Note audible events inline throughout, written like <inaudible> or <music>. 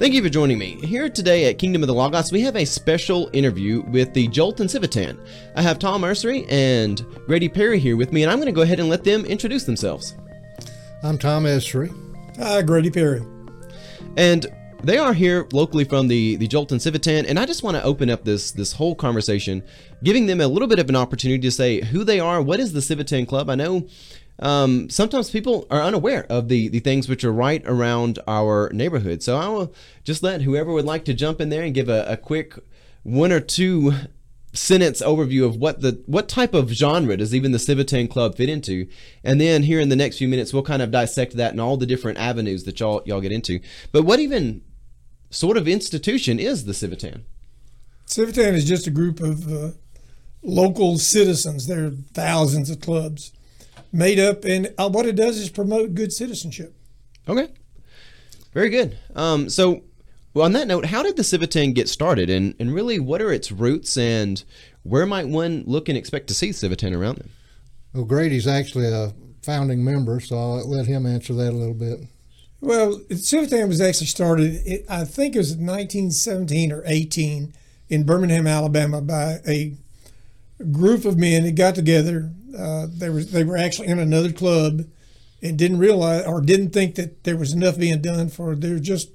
Thank you for joining me. Here today at Kingdom of the Logos, we have a special interview with the Joelton Civitan. I have Tom Mercery and Grady Perry here with me, and I'm going to go ahead and let them introduce themselves. I'm Tom Essery. Hi, Grady Perry. And they are here locally from the the Joelton Civitan, and I just want to open up this this whole conversation, giving them a little bit of an opportunity to say who they are, what is the Civitan Club. I know um, sometimes people are unaware of the, the things which are right around our neighborhood. So I will just let whoever would like to jump in there and give a, a quick one or two sentence overview of what the what type of genre does even the Civitan Club fit into, and then here in the next few minutes we'll kind of dissect that and all the different avenues that y'all y'all get into. But what even sort of institution is the Civitan? Civitan is just a group of uh, local citizens. There are thousands of clubs made up, and uh, what it does is promote good citizenship. Okay, very good. Um, so, well, on that note, how did the Civitan get started, and and really, what are its roots, and where might one look and expect to see Civitan around them? Well, Grady's actually a founding member, so I'll let him answer that a little bit. Well, Civitan was actually started, it, I think it was 1917 or 18 in Birmingham, Alabama, by a group of men that got together. Uh, they were they were actually in another club, and didn't realize or didn't think that there was enough being done for their just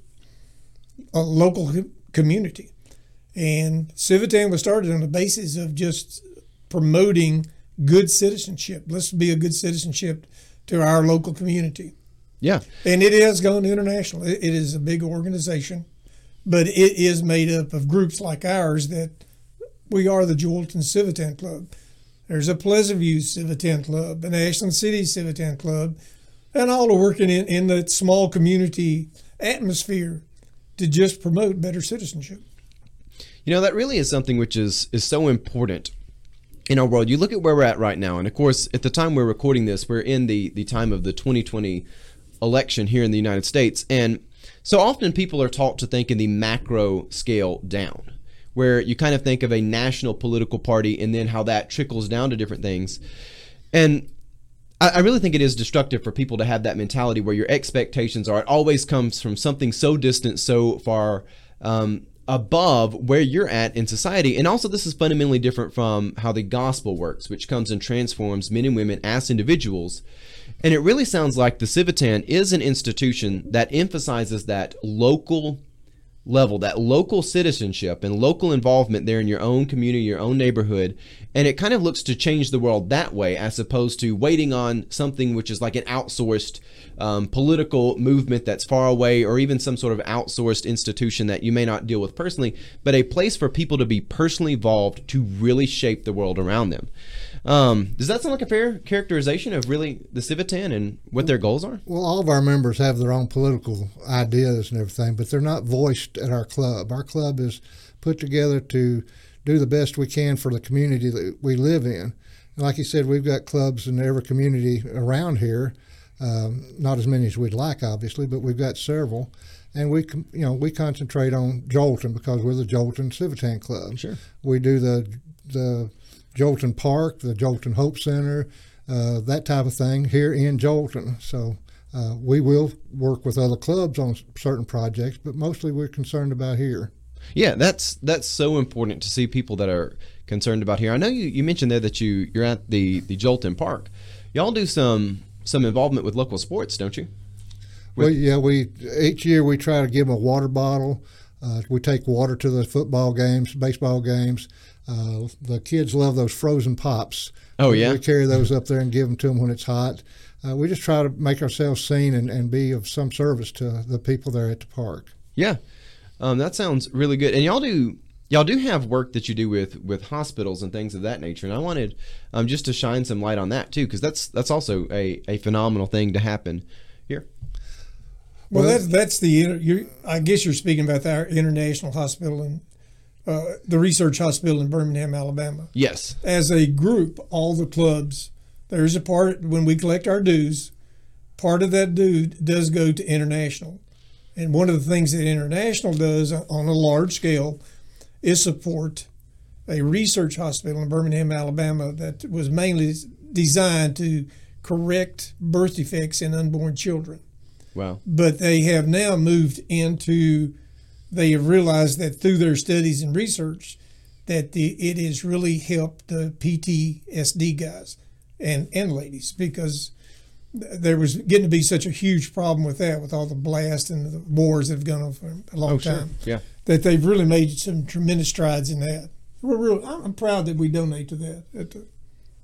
a local community. And Civitan was started on the basis of just promoting good citizenship. Let's be a good citizenship to our local community. Yeah. And it has gone international. It, it is a big organization, but it is made up of groups like ours that we are the Joelton Civitan Club. There's a Pleasant View Civitan Club, an Ashland City Civitan Club, and all are working in, in the small community atmosphere to just promote better citizenship. You know, that really is something which is is so important in our world. You look at where we're at right now, and of course, at the time we're recording this, we're in the the time of the 2020 election here in the United States, and so often people are taught to think in the macro scale down, where you kind of think of a national political party and then how that trickles down to different things, and I really think it is destructive for people to have that mentality where your expectations are. It always comes from something so distant, so far um, above where you're at in society. And also, this is fundamentally different from how the gospel works, which comes and transforms men and women as individuals. And it really sounds like the Civitan is an institution that emphasizes that local level, that local citizenship and local involvement there in your own community, your own neighborhood. And it kind of looks to change the world that way as opposed to waiting on something which is like an outsourced um, political movement that's far away or even some sort of outsourced institution that you may not deal with personally, but a place for people to be personally involved to really shape the world around them. Um, does that sound like a fair characterization of really the Civitan and what their goals are? Well, all of our members have their own political ideas and everything, but they're not voiced at our club. Our club is put together to do the best we can for the community that we live in. And like you said, we've got clubs in every community around here. Um, not as many as we'd like, obviously, but we've got several. And we, you know, we concentrate on Joelton because we're the Joelton Civitan Club. Sure. We do the the Joelton Park, the Joelton Hope Center, uh, that type of thing here in Joelton. So uh, we will work with other clubs on certain projects, but mostly we're concerned about here. Yeah, that's that's so important to see people that are concerned about here. I know you, you mentioned there that you you're at the the Joelton Park. Y'all do some some involvement with local sports, don't you? With well, yeah, we each year we try to give them a water bottle. Uh, we take water to the football games, baseball games. Uh, the kids love those frozen pops. Oh yeah, we carry those up there and give them to them when it's hot. Uh, we just try to make ourselves seen and, and be of some service to the people there at the park. Yeah, um, that sounds really good. And y'all do y'all do have work that you do with with hospitals and things of that nature. And I wanted um, just to shine some light on that too, because that's that's also a, a phenomenal thing to happen. Well, well that's that's the I guess you're speaking about our international hospital and uh, the research hospital in Birmingham, Alabama. Yes. As a group, all the clubs, there's a part when we collect our dues, part of that due does go to international. And one of the things that international does on a large scale is support a research hospital in Birmingham, Alabama that was mainly designed to correct birth defects in unborn children. Wow. But they have now moved into they have realized that through their studies and research that the, it has really helped the PTSD guys and, and ladies because there was getting to be such a huge problem with that with all the blast and the wars that have gone on for a long Oh, time sure. Yeah. that they've really made some tremendous strides in that. We're real. I'm I'm proud that we donate to that.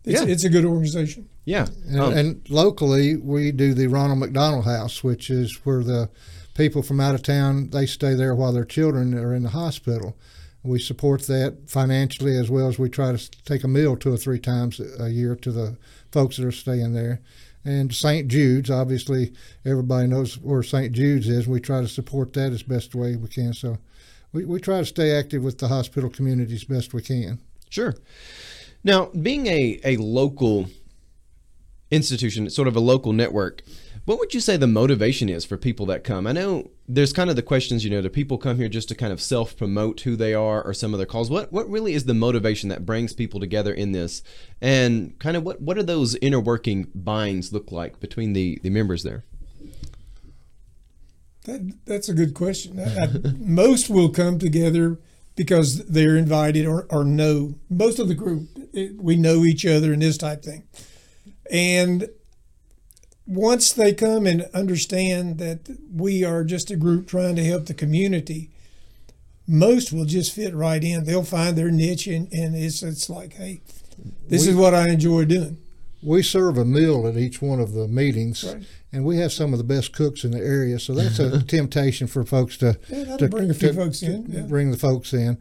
It- It's, Yeah. it's a good organization. Yeah. And, Um, and locally, we do the Ronald McDonald House, which is where the people from out of town they stay there while their children are in the hospital. We support that financially as well as we try to take a meal two or three times a year to the folks that are staying there. And St. Jude's, obviously, everybody knows where St. Jude's is. We try to support that as best way we can. So we, we try to stay active with the hospital community as best we can. Sure. Now, being a, a local institution, sort of a local network, what would you say the motivation is for people that come? I know there's kind of the questions, you know, do people come here just to kind of self promote who they are or some of their calls? What what really is the motivation that brings people together in this? And kind of what, what do those inner working binds look like between the, the members there? That, that's a good question. I, I- most will come together because they're invited or, or know most of the group. It, we know each other and this type thing. And once they come and understand that we are just a group trying to help the community, most will just fit right in. They'll find their niche, and, and it's it's like, hey, this is what I enjoy doing. we serve a meal at each one of the meetings, Right. And we have some of the best cooks in the area. So that's a <laughs> temptation for folks to, Yeah, to bring a few to- folks in, yeah. Bring the folks in,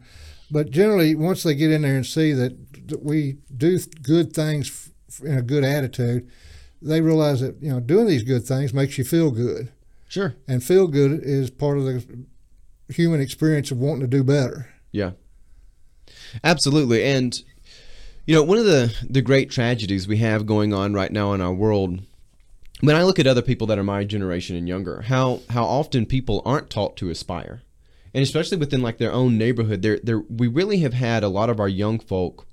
but generally, once they get in there and see that, that we do good things f- in a good attitude, they realize that you know doing these good things makes you feel good, Sure. and feel good is part of the human experience of wanting to do better. Yeah. Absolutely. And you know, one of the the great tragedies we have going on right now in our world when I look at other people that are my generation and younger, how how often people aren't taught to aspire. And especially within like their own neighborhood, there there we really have had a lot of our young folk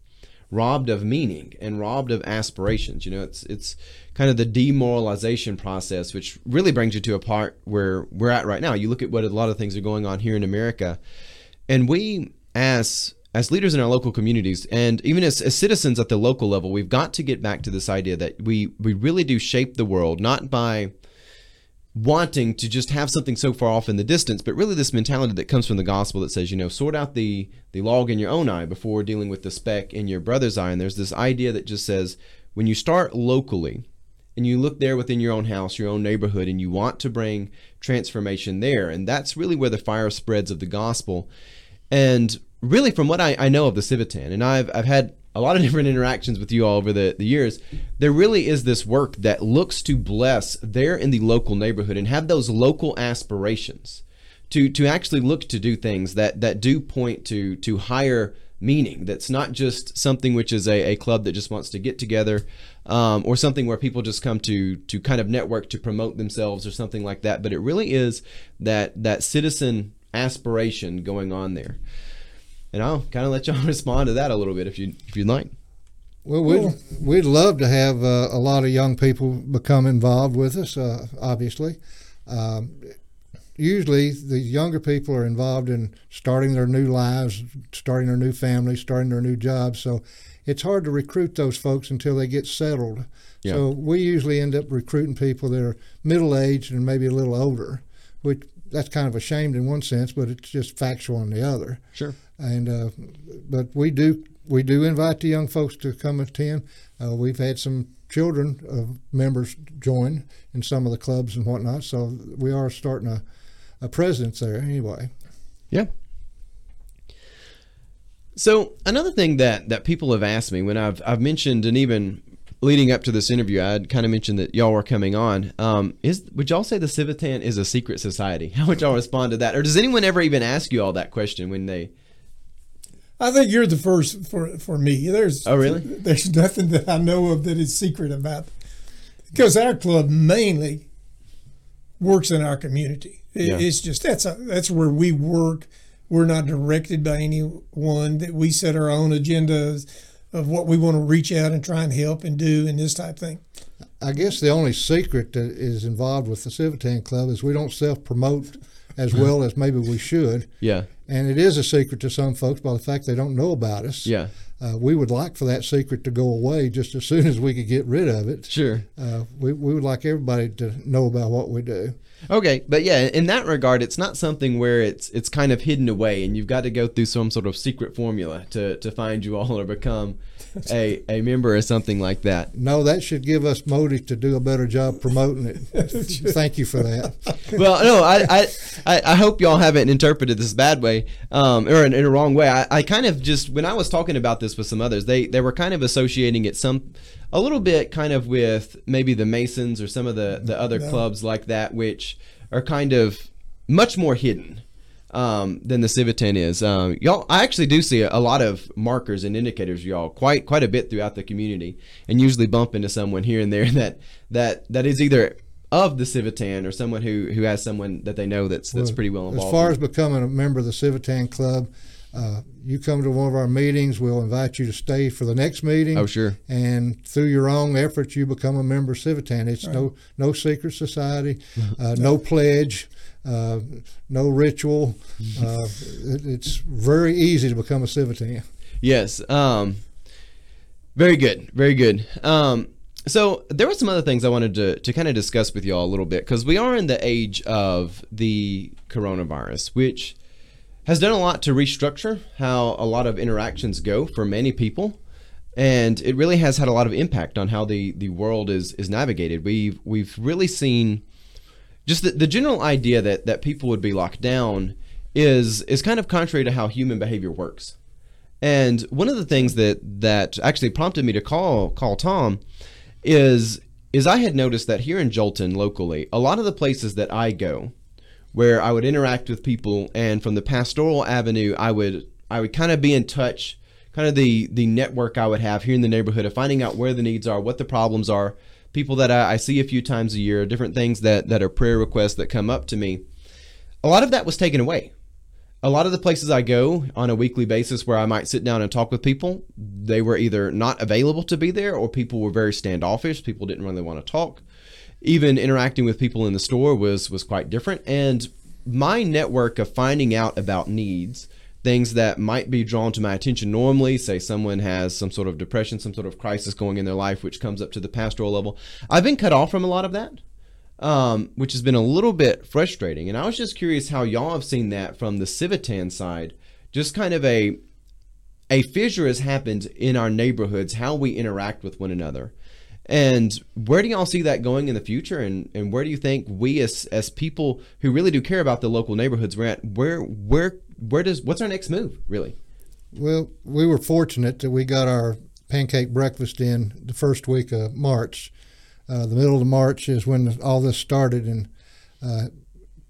robbed of meaning and robbed of aspirations. You know, it's it's kind of the demoralization process, which really brings you to a part where we're at right now. You look at what a lot of things are going on here in America, and we as as leaders in our local communities and even as, as citizens at the local level, we've got to get back to this idea that we we really do shape the world not by wanting to just have something so far off in the distance, but really this mentality that comes from the gospel that says, you know, sort out the the log in your own eye before dealing with the speck in your brother's eye. And there's this idea that just says when you start locally and you look there within your own house, your own neighborhood, and you want to bring transformation there, and that's really where the fire spreads of the gospel. And really, from what I, I know of the Civitan, and I've I've had a lot of <laughs> different interactions with you all over the, the years, there really is this work that looks to bless there in the local neighborhood and have those local aspirations to to actually look to do things that that do point to to higher meaning. That's not just something which is a, a club that just wants to get together um, or something where people just come to to kind of network to promote themselves or something like that but it really is that that citizen aspiration going on there and I'll kind of let y'all <laughs> respond to that a little bit if you if you'd like. Well, we'd, Cool. we'd love to have uh, a lot of young people become involved with us, uh, obviously. Um, usually, the younger people are involved in starting their new lives, starting their new families, starting their new jobs. So it's hard to recruit those folks until they get settled. Yeah. So we usually end up recruiting people that are middle aged and maybe a little older, which that's kind of ashamed in one sense, but it's just factual in the other Sure. and uh, but we do we do invite the young folks to come attend. Uh, we've had some children of members join in some of the clubs and whatnot, so we are starting a, a presence there anyway. Yeah. So another thing that that people have asked me when I've I've mentioned and even leading up to this interview, I had kind of mentioned that y'all were coming on. Um, is would y'all say the Civitan is a secret society? <laughs> How would y'all respond to that? Or does anyone ever even ask you all that question when they? I think you're the first for for me. There's Oh, really? There's nothing that I know of that is secret about because our club mainly works in our community. It- Yeah. It's just that's a, that's where we work. We're not directed by anyone. That we set our own agendas of what we want to reach out and try and help and do and this type thing. I guess the only secret that is involved with the Civitan Club is we don't self promote as well as maybe we should. Yeah. And it is a secret to some folks by the fact they don't know about us. Yeah. Uh, we would like for that secret to go away just as soon as we could get rid of it. Sure. Uh, we, we would like everybody to know about what we do. Okay, but yeah, in that regard, it's not something where it's it's kind of hidden away, and you've got to go through some sort of secret formula to, to find you all or become <laughs> a, a member or something like that. No, that should give us motive to do a better job promoting it. <laughs> Thank you for that. well, no, I, I, I, hope y'all haven't interpreted this bad way, um, or in, in a wrong way. I, I kind of just when I was talking about this with some others, they they were kind of associating it some a little bit kind of with maybe the Masons or some of the the other Yeah. clubs like that, which are kind of much more hidden um, than the Civitan is. Um, y'all, I actually do see a, a lot of markers and indicators, y'all, quite quite a bit throughout the community, and usually bump into someone here and there <laughs> that that that is either of the Civitan or someone who who has someone that they know that's that's pretty well involved. As far as becoming a member of the Civitan Club, uh, you come to one of our meetings, we'll invite you to stay for the next meeting. Oh, sure. And through your own efforts, you become a member of Civitan. It's no no secret society, <laughs> uh, no pledge, uh, no ritual. Uh, it, it's very easy to become a Civitan. Yes. Um, very good. Very good. Um, so there were some other things I wanted to, to kind of discuss with y'all a little bit because we are in the age of the coronavirus, which has done a lot to restructure how a lot of interactions go for many people. And it really has had a lot of impact on how the, the world is, is navigated. We've we've really seen just the, the general idea that, that people would be locked down is is kind of contrary to how human behavior works. And one of the things that that actually prompted me to call call Tom is is I had noticed that here in Joelton locally, a lot of the places that I go where I would interact with people and from the pastoral avenue I would I would kind of be in touch kind of the the network I would have here in the neighborhood of finding out where the needs are, what the problems are, people that I, I see a few times a year, different things that that are prayer requests that come up to me. A lot of that was taken away a lot of the places I go on a weekly basis where I might sit down and talk with people, they were either not available to be there or people were very standoffish. People didn't really want to talk. Even interacting with people in the store was was quite different. And my network of finding out about needs, things that might be drawn to my attention normally, say someone has some sort of depression, some sort of crisis going in their life, which comes up to the pastoral level. I've been cut off from a lot of that um, which has been a little bit frustrating. And I was just curious how y'all have seen that from the Civitan side. Just kind of a a fissure has happened in our neighborhoods, how we interact with one another. And where do y'all see that going in the future? And, and where do you think we as as people who really do care about the local neighborhoods we're at, where where where does what's our next move, really? Well, we were fortunate that we got our pancake breakfast in the first week of March. Uh, the middle of March is when all this started, and uh,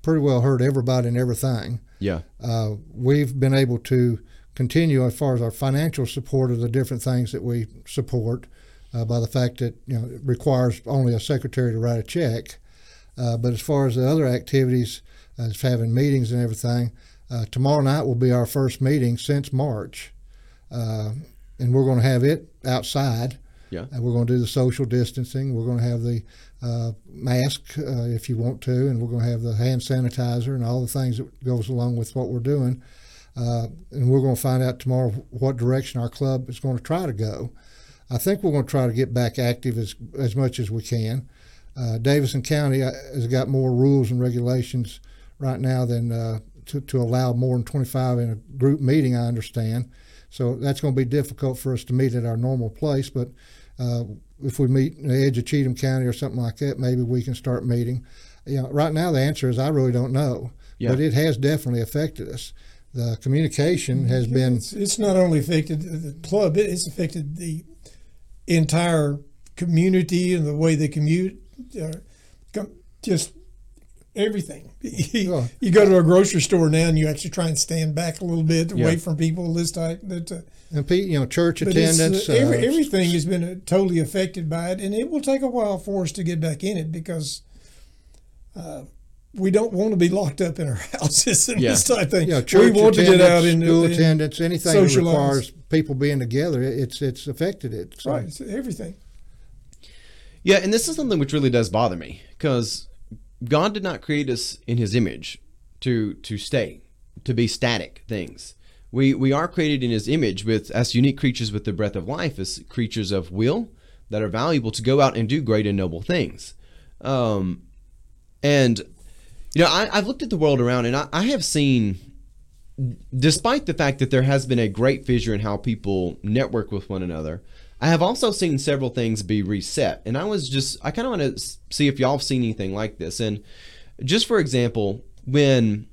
pretty well hurt everybody and everything. Yeah. Uh, we've been able to continue as far as our financial support of the different things that we support uh, by the fact that you know it requires only a secretary to write a check. Uh, but as far as the other activities, as having meetings and everything, uh, tomorrow night will be our first meeting since March, uh, and we're going to have it outside. Yeah. And we're going to do the social distancing. We're going to have the uh, mask uh, if you want to, and we're going to have the hand sanitizer and all the things that goes along with what we're doing. Uh, and we're going to find out tomorrow what direction our club is going to try to go. I think we're going to try to get back active as as much as we can. Uh, Davidson County has got more rules and regulations right now than uh, to, to allow more than 25 in a group meeting. I understand, so that's going to be difficult for us to meet at our normal place. But uh, if we meet in the edge of Cheatham County or something like that, maybe we can start meeting. You know, right now the answer is I really don't know, Yeah. but it has definitely affected us. The communication has been It's, it's not only affected the club; it's affected the entire community and the way they commute. Uh, just everything. <laughs> Yeah. you go to a grocery store now, and you actually try and stand back a little bit away Yeah. from people. This type, that, uh, and pe- you know church but it's, uh, attendance. every, uh, everything has been uh, totally affected by it, and it will take a while for us to get back in it because. Uh, we don't want to be locked up in our <laughs> houses and Yeah. this type of thing. Yeah, know, church we want to attendance, get out and school and- attendance, anything that requires people being together. It's it's affected it. So, Right, it's everything. Yeah, and this is something which really does bother me because God did not create us in His image to to stay, to be static things. We we are created in His image with as unique creatures with the breath of life, as creatures of will that are valuable to go out and do great and noble things. Um, and you know, I, I've looked at the world around, and I, I have seen despite the fact that there has been a great fissure in how people network with one another, I have also seen several things be reset. And I was just, I kind of want to see if y'all have seen anything like this. And just for example, when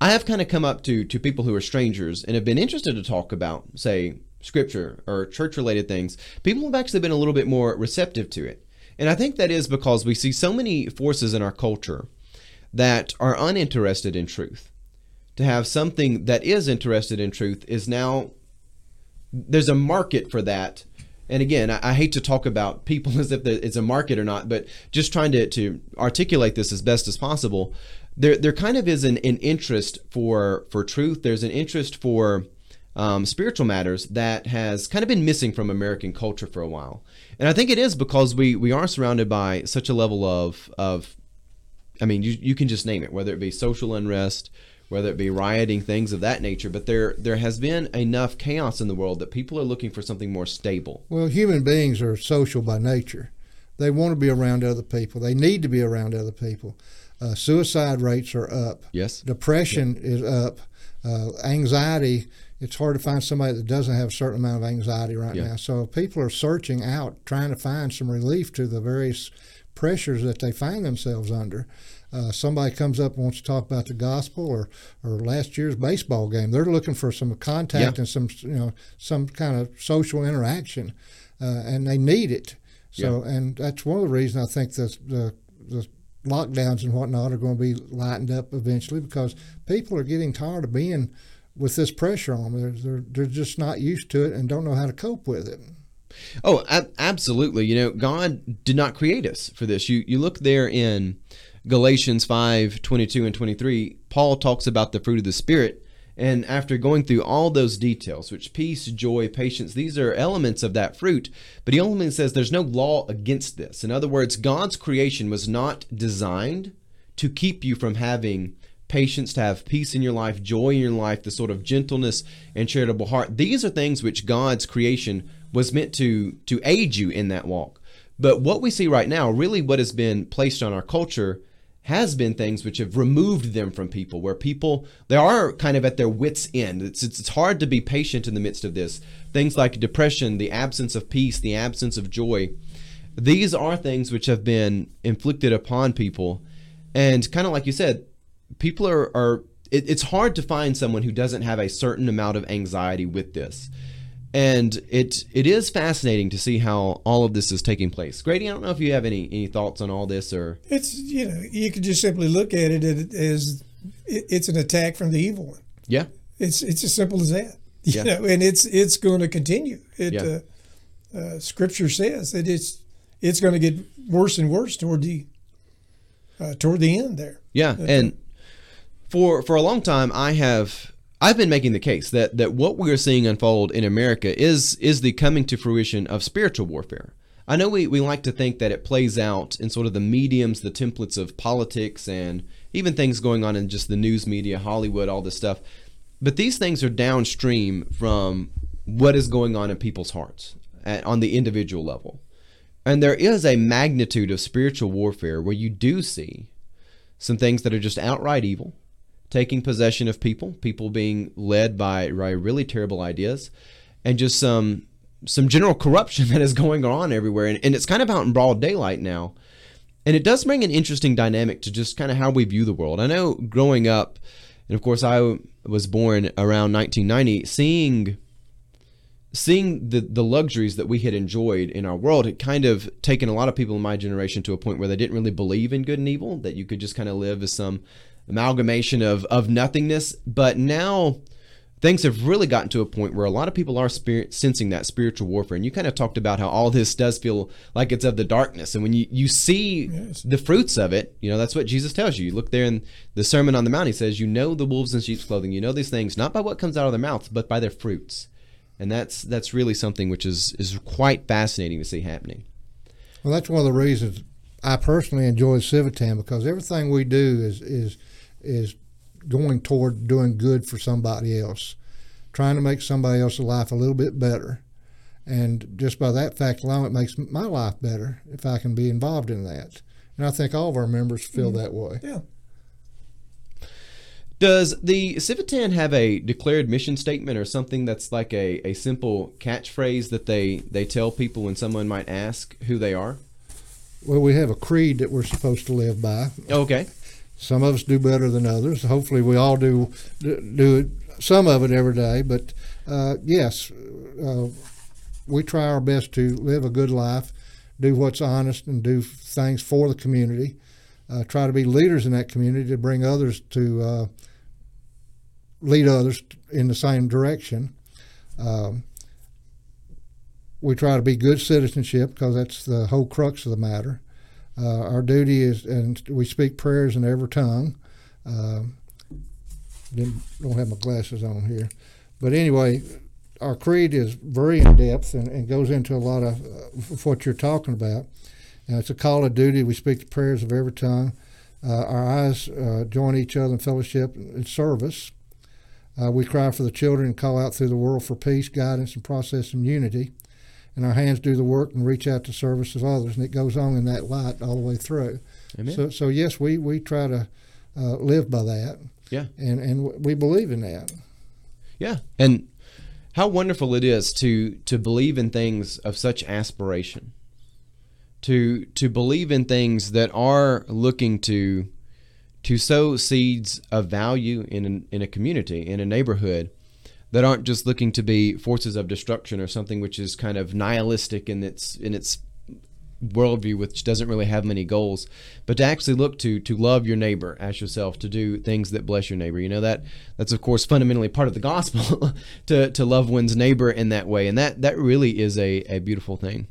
I have kind of come up to, to people who are strangers and have been interested to talk about, say, scripture or church related things, people have actually been a little bit more receptive to it. And I think that is because we see so many forces in our culture that are uninterested in truth to have something that is interested in truth is now there's a market for that and again I, I, hate to talk about people <laughs> as if it's a market or not but just trying to, to articulate this as best as possible there, there kind of is an, an interest for for truth. There's an interest for um, spiritual matters that has kind of been missing from American culture for a while, and I think it is because we we are surrounded by such a level of of, I mean, you you can just name it, whether it be social unrest, whether it be rioting, things of that nature. But there there has been enough chaos in the world that people are looking for something more stable. Well, human beings are social by nature. They want to be around other people. They need to be around other people. Uh, suicide rates are up. Yes. Depression is up. Uh, anxiety. It's hard to find somebody that doesn't have a certain amount of anxiety right yeah. now. So people are searching out, trying to find some relief to the various pressures that they find themselves under uh, somebody comes up and wants to talk about the gospel or, or last year's baseball game, they're looking for some contact yeah. and some you know some kind of social interaction, uh, and they need it. So, yeah. and that's one of the reasons I think the, the the lockdowns and whatnot are going to be lightened up eventually because people are getting tired of being with this pressure on them. They're, they're, they're just not used to it and don't know how to cope with it. Oh, ab- absolutely. You know, God did not create us for this. You you look there in Galatians 5 22 and 23, Paul talks about the fruit of the Spirit. And after going through all those details, which peace, joy, patience, these are elements of that fruit, but he only says there's no law against this. In other words, God's creation was not designed to keep you from having patience, to have peace in your life, joy in your life, the sort of gentleness and charitable heart. These are things which God's creation was meant to to aid you in that walk. But what we see right now, really what has been placed on our culture has been things which have removed them from people where people they are kind of at their wits end it's, it's, it's hard to be patient in the midst of this things like depression the absence of peace the absence of joy these are things which have been inflicted upon people and kind of like you said people are are it, it's hard to find someone who doesn't have a certain amount of anxiety with this and it it is fascinating to see how all of this is taking place. Grady, I don't know if you have any any thoughts on all this or it's you know you could just simply look at it as it's an attack from the evil one. Yeah, it's it's as simple as that. <laughs> You yeah. know, and it's it's going to continue. It yeah. uh, uh, Scripture says that it's it's going to get worse and worse toward the uh, toward the end there. Yeah, and for for a long time I have I've been making the case that that what we're seeing unfold in America is is the coming to fruition of spiritual warfare. I know we, we like to think that it plays out in sort of the mediums, the templates of politics, and even things going on in just the news media, Hollywood, all this stuff. But these things are downstream from what is going on in people's hearts at, on the individual level. And there is a magnitude of spiritual warfare where you do see some things that are just outright evil, taking possession of people, people being led by, by really terrible ideas, and just some some general corruption <laughs> that is going on everywhere. And, and it's kind of out in broad daylight now. And it does bring an interesting dynamic to just kind of how we view the world. I know growing up, and of course I was born around 1990, seeing seeing the the luxuries that we had enjoyed in our world had kind of taken a lot of people in my generation to a point where they didn't really believe in good and evil that you could just kind of live as some amalgamation of of nothingness. But now things have really gotten to a point where a lot of people are spirit, sensing that spiritual warfare. And you kind of talked about how all this does feel like it's of the darkness. And when you, you see yes. the fruits of it, you know, that's what Jesus tells you. You look there in the Sermon on the Mount, he says, You know the wolves in sheep's clothing. You know these things, not by what comes out of their mouths, but by their fruits. And that's that's really something which is, is quite fascinating to see happening. Well, that's one of the reasons I personally enjoy Civitan because everything we do is is is going toward doing good for somebody else, trying to make somebody else's life a little bit better. And just by that fact alone, it makes my life better if I can be involved in that. And I think all of our members feel mm-hmm. that way. Yeah. Does the Civitan have a declared mission statement or something that's like a, a simple catchphrase that they, they tell people when someone might ask who they are? Well, we have a creed that we're supposed to live by. Okay. Some of us do better than others. Hopefully, we all do do some of it every day. But uh, yes, uh, we try our best to live a good life, do what's honest, and do things for the community. Uh, try to be leaders in that community to bring others to uh, lead others in the same direction. Um, we try to be good citizenship because that's the whole crux of the matter. Uh, our duty is, and we speak prayers in every tongue. Didn't, don't have my glasses on here, but anyway, our creed is very in depth and, and goes into a lot of, uh, what you're talking about. And it's a call of duty. We speak the prayers of every tongue. Uh, our eyes uh, join each other in fellowship and service. Uh, we cry for the children and call out through the world for peace, guidance, and process and unity. And our hands do the work and reach out to service of others. And it goes on in that light all the way through. Amen. So, so yes, we, we try to uh, live by that. Yeah. And, and we believe in that. Yeah. And how wonderful it is to to believe in things of such aspiration. To to believe in things that are looking to to sow seeds of value in an, in a community, in a neighborhood that aren't just looking to be forces of destruction or something which is kind of nihilistic in its in its worldview which doesn't really have many goals but to actually look to to love your neighbor as yourself to do things that bless your neighbor you know that that's of course fundamentally part of the gospel <laughs> to to love one's neighbor in that way and that that really is a a beautiful thing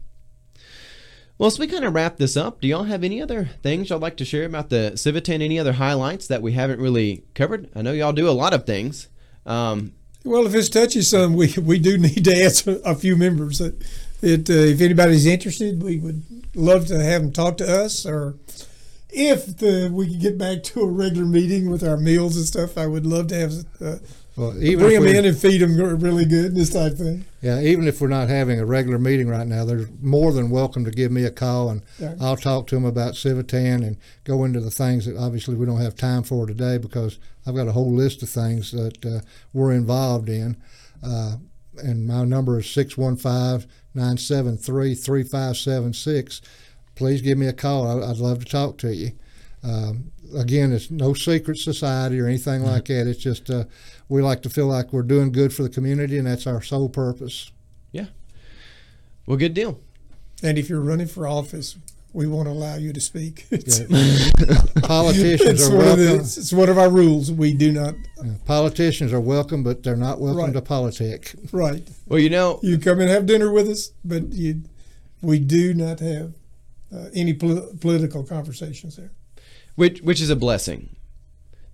well, as we kind of wrap this up, do y'all have any other things y'all like to share about the Civitan? Any other highlights that we haven't really covered? I know y'all do a lot of things. Um, Well, if it's touchy some, we we do need to add a few members. That uh, if anybody's interested, we would love to have them talk to us. Or if the we could get back to a regular meeting with our meals and stuff, I would love to have uh, Well, even bring them in and feed them really good. This type of thing. Yeah, even if we're not having a regular meeting right now, they're more than welcome to give me a call and Yeah. I'll talk to them about Civitan and go into the things that obviously we don't have time for today because I've got a whole list of things that uh, we're involved in. Uh, and my number is 615 973 3576. Please give me a call. I'd love to talk to you. Um, again, it's no secret society or anything like that. It's just uh, we like to feel like we're doing good for the community, and that's our sole purpose. Yeah. Well, good deal. And if you're running for office, we won't allow you to speak. <laughs> It's, <laughs> Politicians it's are one of the, welcome. it's one of our rules. We do not. Politicians are welcome, but they're not welcome Right. to politic. Right. Well, you know, You come and have dinner with us, but you, we do not have uh, any pol- political conversations there. which which is a blessing.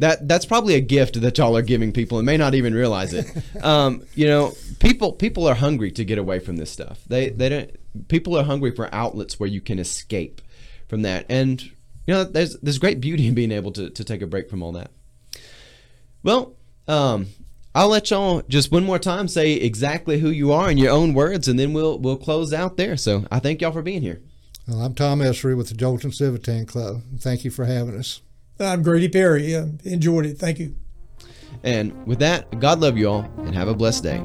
That that's probably a gift that y'all are giving people and may not even realize it. <laughs> um, you know, people people are hungry to get away from this stuff. They they don't. People are hungry for outlets where you can escape from that, and you know, there's there's great beauty in being able to to take a break from all that. Well, um, I'll let y'all just one more time say exactly who you are in your own words, and then we'll we'll close out there. So I thank y'all for being here. Well, I'm Tom Essery with the Joelton Civitan Club. Thank you for having us. I'm Grady Perry. Uh, enjoyed it. Thank you. And with that, God love you all, and have a blessed day.